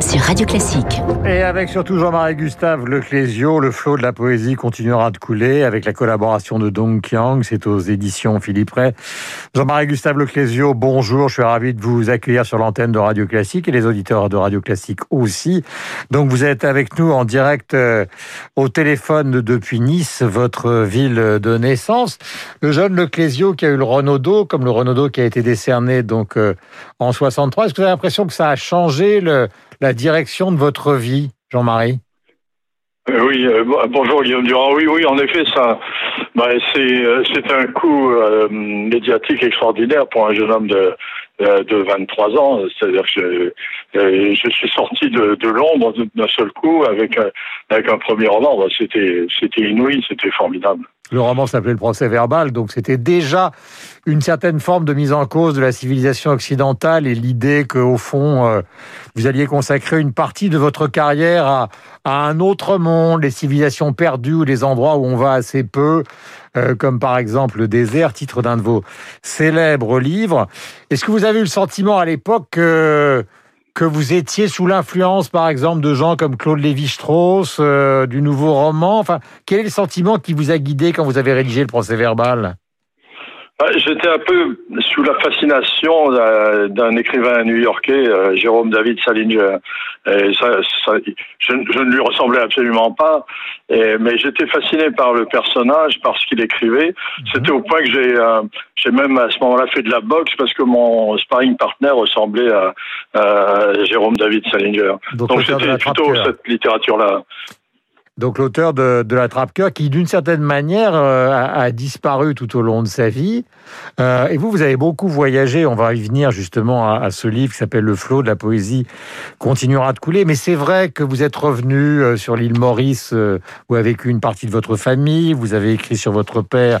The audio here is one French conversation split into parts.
sur Radio Classique. Et avec surtout Jean-Marie Gustave Leclésio, le flot de la poésie continuera de couler avec la collaboration de Dong Qiang, c'est aux éditions Philippe Ray. Jean-Marie Gustave Leclésio, bonjour, je suis ravi de vous accueillir sur l'antenne de Radio Classique et les auditeurs de Radio Classique aussi. Donc vous êtes avec nous en direct euh, au téléphone depuis Nice, votre ville de naissance. Le jeune Leclésio qui a eu le Renaudot, comme le Renaudot qui a été décerné donc euh, en 63. Est-ce que vous avez l'impression que ça a changé le, la direction de votre vie, Jean-Marie euh, oui, euh, bonjour Guillaume Durand. Oui, oui, en effet, ça, bah, c'est euh, c'est un coup médiatique extraordinaire pour un jeune homme de de 23 ans. C'est-à-dire que je, suis sorti de, de Londres d'un seul coup avec avec un premier roman. Bah, c'était c'était inouï, c'était formidable. Le roman s'appelait Le procès verbal, donc c'était déjà une certaine forme de mise en cause de la civilisation occidentale et l'idée qu'au fond, euh, vous alliez consacrer une partie de votre carrière à, un autre monde, les civilisations perdues ou les endroits où on va assez peu, euh, comme par exemple le désert, titre d'un de vos célèbres livres. Est-ce que vous avez eu le sentiment à l'époque que que vous étiez sous l'influence, par exemple, de gens comme Claude Lévi-Strauss, euh, du nouveau roman. Enfin, quel est le sentiment qui vous a guidé quand vous avez rédigé le procès verbal J'étais un peu sous la fascination d'un écrivain new-yorkais, euh, Jérôme David Salinger. Et ça, je, ne lui ressemblais absolument pas, mais j'étais fasciné par le personnage, par ce qu'il écrivait. Mhm. C'était au point que j'ai euh, j'ai même à ce moment-là fait de la boxe parce que mon sparring partner ressemblait à, Jérôme David Salinger. Donc, Donc c'était plutôt cette littérature-là. Donc l'auteur de, de La Trappe-Cœur, qui d'une certaine manière euh, a, disparu tout au long de sa vie. Euh, et vous, vous avez beaucoup voyagé, on va y venir justement à, ce livre qui s'appelle Le flot de la poésie continuera de couler. Mais c'est vrai que vous êtes revenu euh, sur l'île Maurice, où a vécu une partie de votre famille. Vous avez écrit sur votre père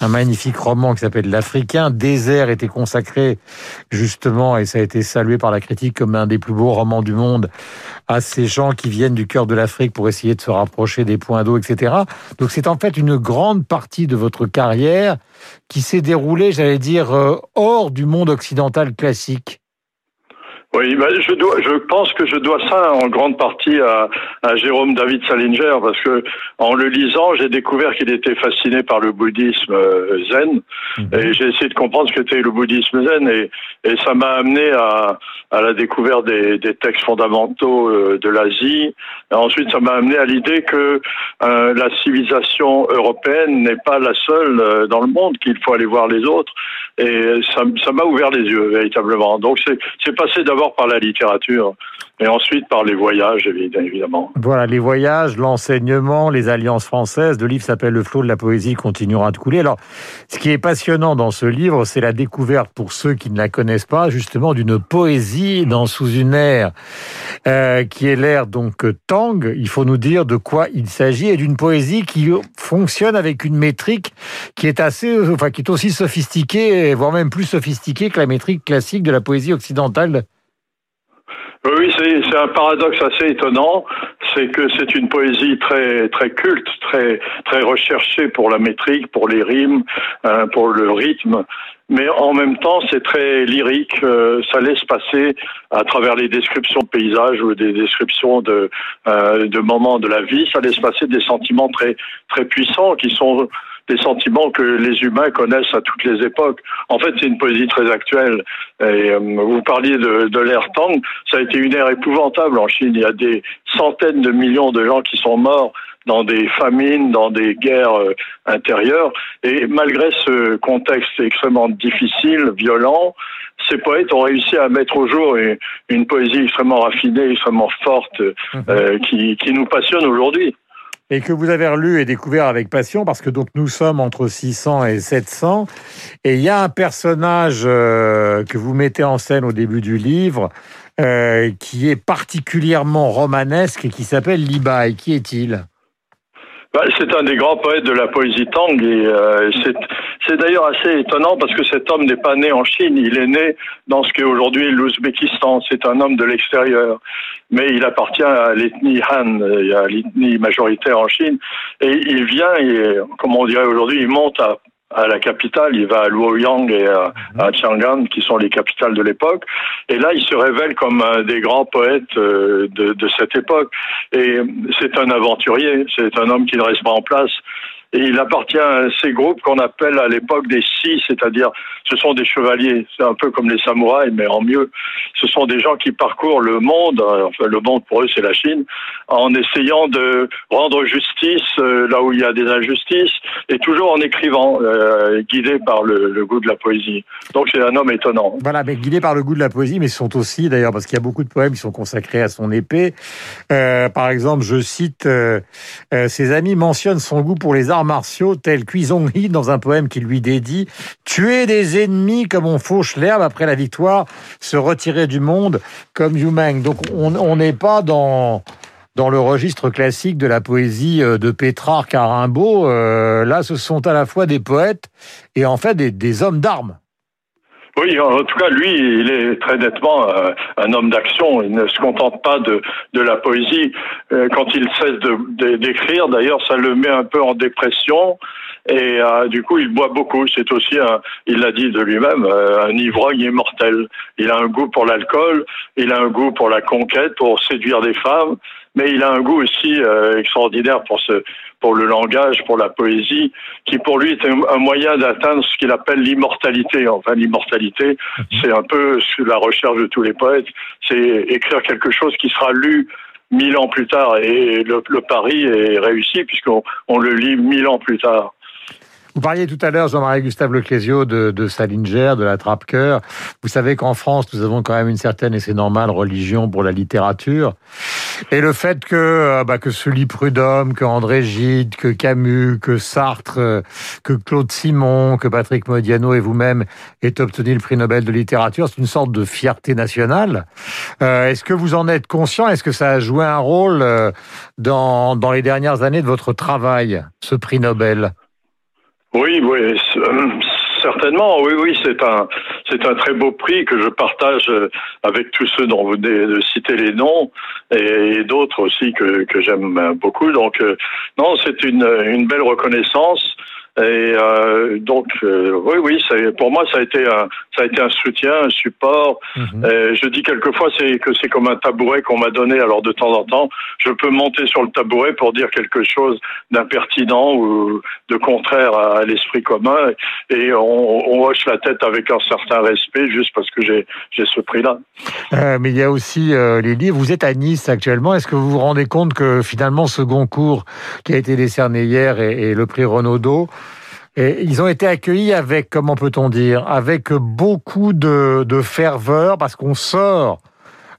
un magnifique roman qui s'appelle L'Africain. Désert était consacré justement, et ça a été salué par la critique comme un des plus beaux romans du monde, à ces gens qui viennent du cœur de l'Afrique pour essayer de se rapprocher des points d'eau, etc. Donc c'est en fait une grande partie de votre carrière qui s'est déroulée, j'allais dire, euh, hors du monde occidental classique. Oui, ben je, dois, je pense que je dois ça en grande partie à, à Jérôme David Salinger, parce que en le lisant, j'ai découvert qu'il était fasciné par le bouddhisme euh, zen, mhm. et j'ai essayé de comprendre ce qu'était le bouddhisme zen, et, et ça m'a amené à, à la découverte des, des textes fondamentaux euh, de l'Asie. Ensuite, ça m'a amené à l'idée que euh, la civilisation européenne n'est pas la seule dans le monde, qu'il faut aller voir les autres, et ça m'a ouvert les yeux véritablement. Donc c'est passé d'abord par la littérature et ensuite par les voyages, évidemment. Voilà, les voyages, l'enseignement, les alliances françaises. Le livre s'appelle Le flot de la poésie continuera de couler. Alors, ce qui est passionnant dans ce livre, c'est la découverte, pour ceux qui ne la connaissent pas, justement, d'une poésie dans sous une ère euh, qui est l'ère donc Tang. Il faut nous dire de quoi il s'agit et d'une poésie qui fonctionne avec une métrique qui est assez, enfin, qui est aussi sophistiquée, voire même plus sophistiquée que la métrique classique de la poésie occidentale. Oui, c'est un paradoxe assez étonnant, c'est que c'est une poésie très très culte, très très recherchée pour la métrique, pour les rimes, euh, pour le rythme, mais en même temps c'est très lyrique. Euh, ça laisse passer à travers les descriptions de paysages ou des descriptions de euh, de moments de la vie, ça laisse passer des sentiments très très puissants qui sont des sentiments que les humains connaissent à toutes les époques. En fait, c'est une poésie très actuelle. Et, euh, vous parliez de, de l'ère Tang, ça a été une ère épouvantable en Chine. Il y a des centaines de millions de gens qui sont morts dans des famines, dans des guerres euh, intérieures. Et malgré ce contexte extrêmement difficile, violent, ces poètes ont réussi à mettre au jour une, poésie extrêmement raffinée, extrêmement forte, mhm. euh, qui, qui nous passionne aujourd'hui et que vous avez relu et découvert avec passion parce que donc nous sommes entre 600 et 700 et il y a un personnage euh, que vous mettez en scène au début du livre euh, qui est particulièrement romanesque et qui s'appelle Libai. Qui est-il? Bah, c'est un des grands poètes de la poésie tang et euh, c'est d'ailleurs assez étonnant parce que cet homme n'est pas né en Chine, il est né dans ce qu'est aujourd'hui l'Ouzbékistan. C'est un homme de l'extérieur, mais il appartient à l'ethnie Han, à l'ethnie majoritaire en Chine, et il vient et, comme on dirait aujourd'hui, il monte à à la capitale, il va à Luoyang et à, à Chang'an, qui sont les capitales de l'époque. Et là, il se révèle comme un des grands poètes de, de cette époque. Et c'est un aventurier, c'est un homme qui ne reste pas en place. Et il appartient à ces groupes qu'on appelle à l'époque des si, c'est-à-dire ce sont des chevaliers. C'est un peu comme les samouraïs, mais en mieux. Ce sont des gens qui parcourent le monde, euh, enfin le monde pour eux c'est la Chine, en essayant de rendre justice euh, là où il y a des injustices, et toujours en écrivant, euh, guidé par le, goût de la poésie. Donc c'est un homme étonnant. Voilà, mais guidé par le goût de la poésie, mais ce sont aussi d'ailleurs, parce qu'il y a beaucoup de poèmes qui sont consacrés à son épée. Euh, par exemple, je cite, ses amis mentionnent son goût pour les arts martiaux, tel Cuisong dans un poème qui lui dédie Tuer des ennemis comme on fauche l'herbe après la victoire, se retirer du monde comme Yu Meng. Donc on n'est pas dans dans le registre classique de la poésie euh, de Pétrarque à Rimbaud. Euh, là, ce sont à la fois des poètes et en fait des hommes d'armes. Oui, en tout cas, lui, il est très nettement euh, un homme d'action. Il ne se contente pas de, de la poésie. Euh, quand il cesse d'écrire, d'ailleurs, ça le met un peu en dépression. Et euh, du coup, il boit beaucoup. C'est aussi, un, il l'a dit de lui-même, un ivrogne immortel. Il a un goût pour l'alcool, il a un goût pour la conquête, pour séduire des femmes, mais il a un goût aussi extraordinaire pour ce pour le langage, pour la poésie, qui pour lui est un, moyen d'atteindre ce qu'il appelle l'immortalité. Enfin, l'immortalité, mhm. c'est un peu la recherche de tous les poètes, c'est écrire quelque chose qui sera lu mille ans plus tard. Et le, le pari est réussi puisqu'on on le lit mille ans plus tard. Vous parliez tout à l'heure, Jean-Marie Gustave Leclésio, de, de Salinger, de la trappe-cœur. Vous savez qu'en France, nous avons quand même une certaine, et c'est normal, religion pour la littérature. Et le fait que, euh, bah, que lit Prudhomme, que André Gide, que Camus, que Sartre, euh, que Claude Simon, que Patrick Modiano et vous-même aient obtenu le prix Nobel de littérature, c'est une sorte de fierté nationale. Euh, Est-ce que vous en êtes conscient? Est-ce que ça a joué un rôle dans, dans les dernières années de votre travail, ce prix Nobel? Oui, oui, certainement. Oui, oui, c'est un, très beau prix que je partage euh, avec tous ceux dont vous venez de citer les noms et, d'autres aussi que, j'aime beaucoup. Donc, euh, non, c'est une belle reconnaissance. Et euh, donc, euh, oui, oui, pour moi, ça a été un, ça a été un soutien, un support. Mhm. je dis quelquefois, c'est que c'est comme un tabouret qu'on m'a donné. Alors, de temps en temps, je peux monter sur le tabouret pour dire quelque chose d'impertinent ou de contraire à, l'esprit commun, et on, on, hoche la tête avec un certain respect, juste parce que j'ai j'ai ce prix-là. Euh, mais il y a aussi euh, les livres. Vous êtes à Nice actuellement. Est-ce que vous vous rendez compte que finalement, ce Goncourt qui a été décerné hier et, et le prix Renaudot? Et ils ont été accueillis avec, comment peut-on dire, avec beaucoup de, de ferveur, parce qu'on sort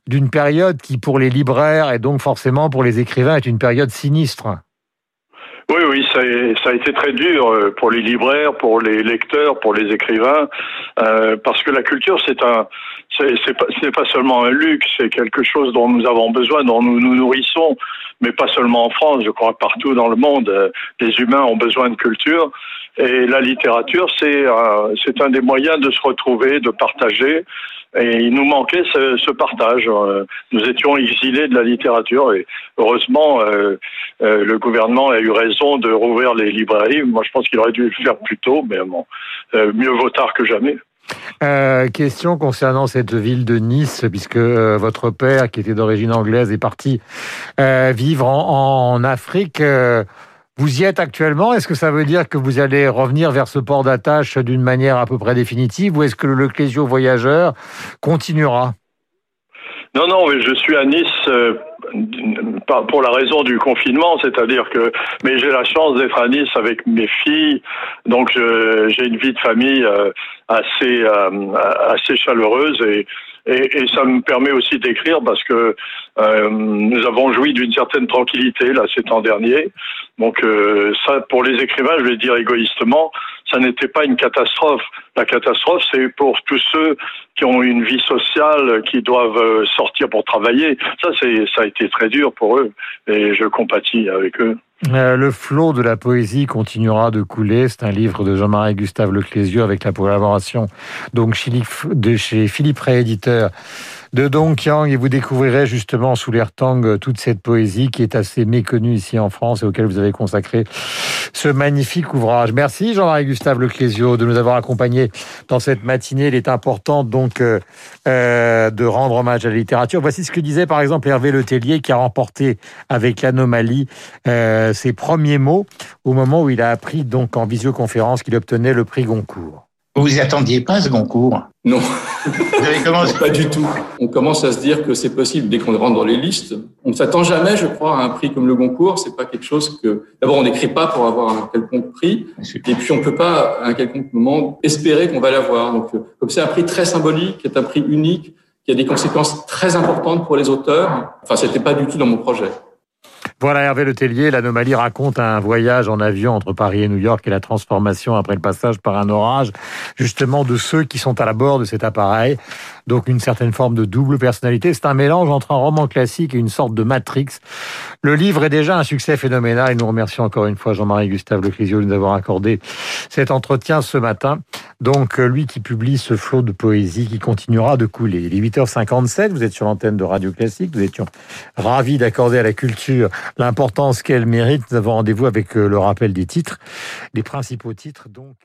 d'une période qui, pour les libraires et donc forcément pour les écrivains, est une période sinistre. Oui, oui, ça a, été très dur euh, pour les libraires, pour les lecteurs, pour les écrivains, euh, parce que la culture, c'est un, c'est pas, pas seulement un luxe, c'est quelque chose dont nous avons besoin, dont nous nous nourrissons, mais pas seulement en France, je crois partout dans le monde, euh, les humains ont besoin de culture. Et la littérature, c'est euh, c'est un des moyens de se retrouver, de partager. Et il nous manquait ce, ce partage. Euh, nous étions exilés de la littérature et heureusement, le gouvernement a eu raison de rouvrir les librairies. Moi, je pense qu'il aurait dû le faire plus tôt, mais bon, mieux vaut tard que jamais. Euh, question concernant cette ville de Nice, puisque euh, votre père, qui était d'origine anglaise, est parti euh, vivre en, Afrique. Vous y êtes actuellement? Est-ce que ça veut dire que vous allez revenir vers ce port d'attache d'une manière à peu près définitive ou est-ce que le Clésio voyageur continuera? Non, non, je suis à Nice pour la raison du confinement, c'est-à-dire que, mais j'ai la chance d'être à Nice avec mes filles, donc j'ai une vie de famille assez euh, assez chaleureuse et et, et, ça me permet aussi d'écrire parce que euh, nous avons joui d'une certaine tranquillité là ces temps derniers. Donc euh, ça, pour les écrivains, je vais dire égoïstement, ça n'était pas une catastrophe. La catastrophe, c'est pour tous ceux qui ont une vie sociale, qui doivent euh, sortir pour travailler. Ça, c'est ça a été très dur pour eux et je compatis avec eux. Euh, le flot de la poésie continuera de couler. C'est un livre de Jean-Marie Gustave Leclésieux avec la collaboration donc de chez Philippe Rééditeur de Dong Qiang et vous découvrirez justement sous l'air Tang toute cette poésie qui est assez méconnue ici en France et auquel vous avez consacré ce magnifique ouvrage. Merci Jean-Marie Gustave Leclésio de nous avoir accompagnés dans cette matinée. Il est important donc euh, euh, de rendre hommage à la littérature. Voici ce que disait par exemple Hervé Letellier qui a remporté avec l'anomalie euh, ses premiers mots au moment où il a appris donc en visioconférence qu'il obtenait le prix Goncourt. Vous attendiez pas, ce Goncourt Non. Vous avez commencé Pas du tout. On commence à se dire que c'est possible dès qu'on rentre dans les listes. On ne s'attend jamais, je crois, à un prix comme le Goncourt. C'est pas quelque chose que. D'abord, on n'écrit pas pour avoir un quelconque prix. Et puis, on peut pas, à un quelconque moment, espérer qu'on va l'avoir. Donc, euh, comme c'est un prix très symbolique, c'est un prix unique, qui a des conséquences très importantes pour les auteurs. Enfin, c'était pas du tout dans mon projet. Voilà Hervé Letellier, l'anomalie raconte un voyage en avion entre Paris et New York et la transformation après le passage par un orage, justement de ceux qui sont à la bord de cet appareil. Donc une certaine forme de double personnalité. C'est un mélange entre un roman classique et une sorte de Matrix. Le livre est déjà un succès phénoménal et nous remercions encore une fois Jean-Marie Gustave Leclisio de nous avoir accordé cet entretien ce matin. Donc lui qui publie ce flot de poésie qui continuera de couler. Il est 8h57, vous êtes sur l'antenne de Radio Classique, nous étions ravis d'accorder à la culture l'importance qu'elle mérite. Nous avons rendez-vous avec euh, le rappel des titres, les principaux titres donc.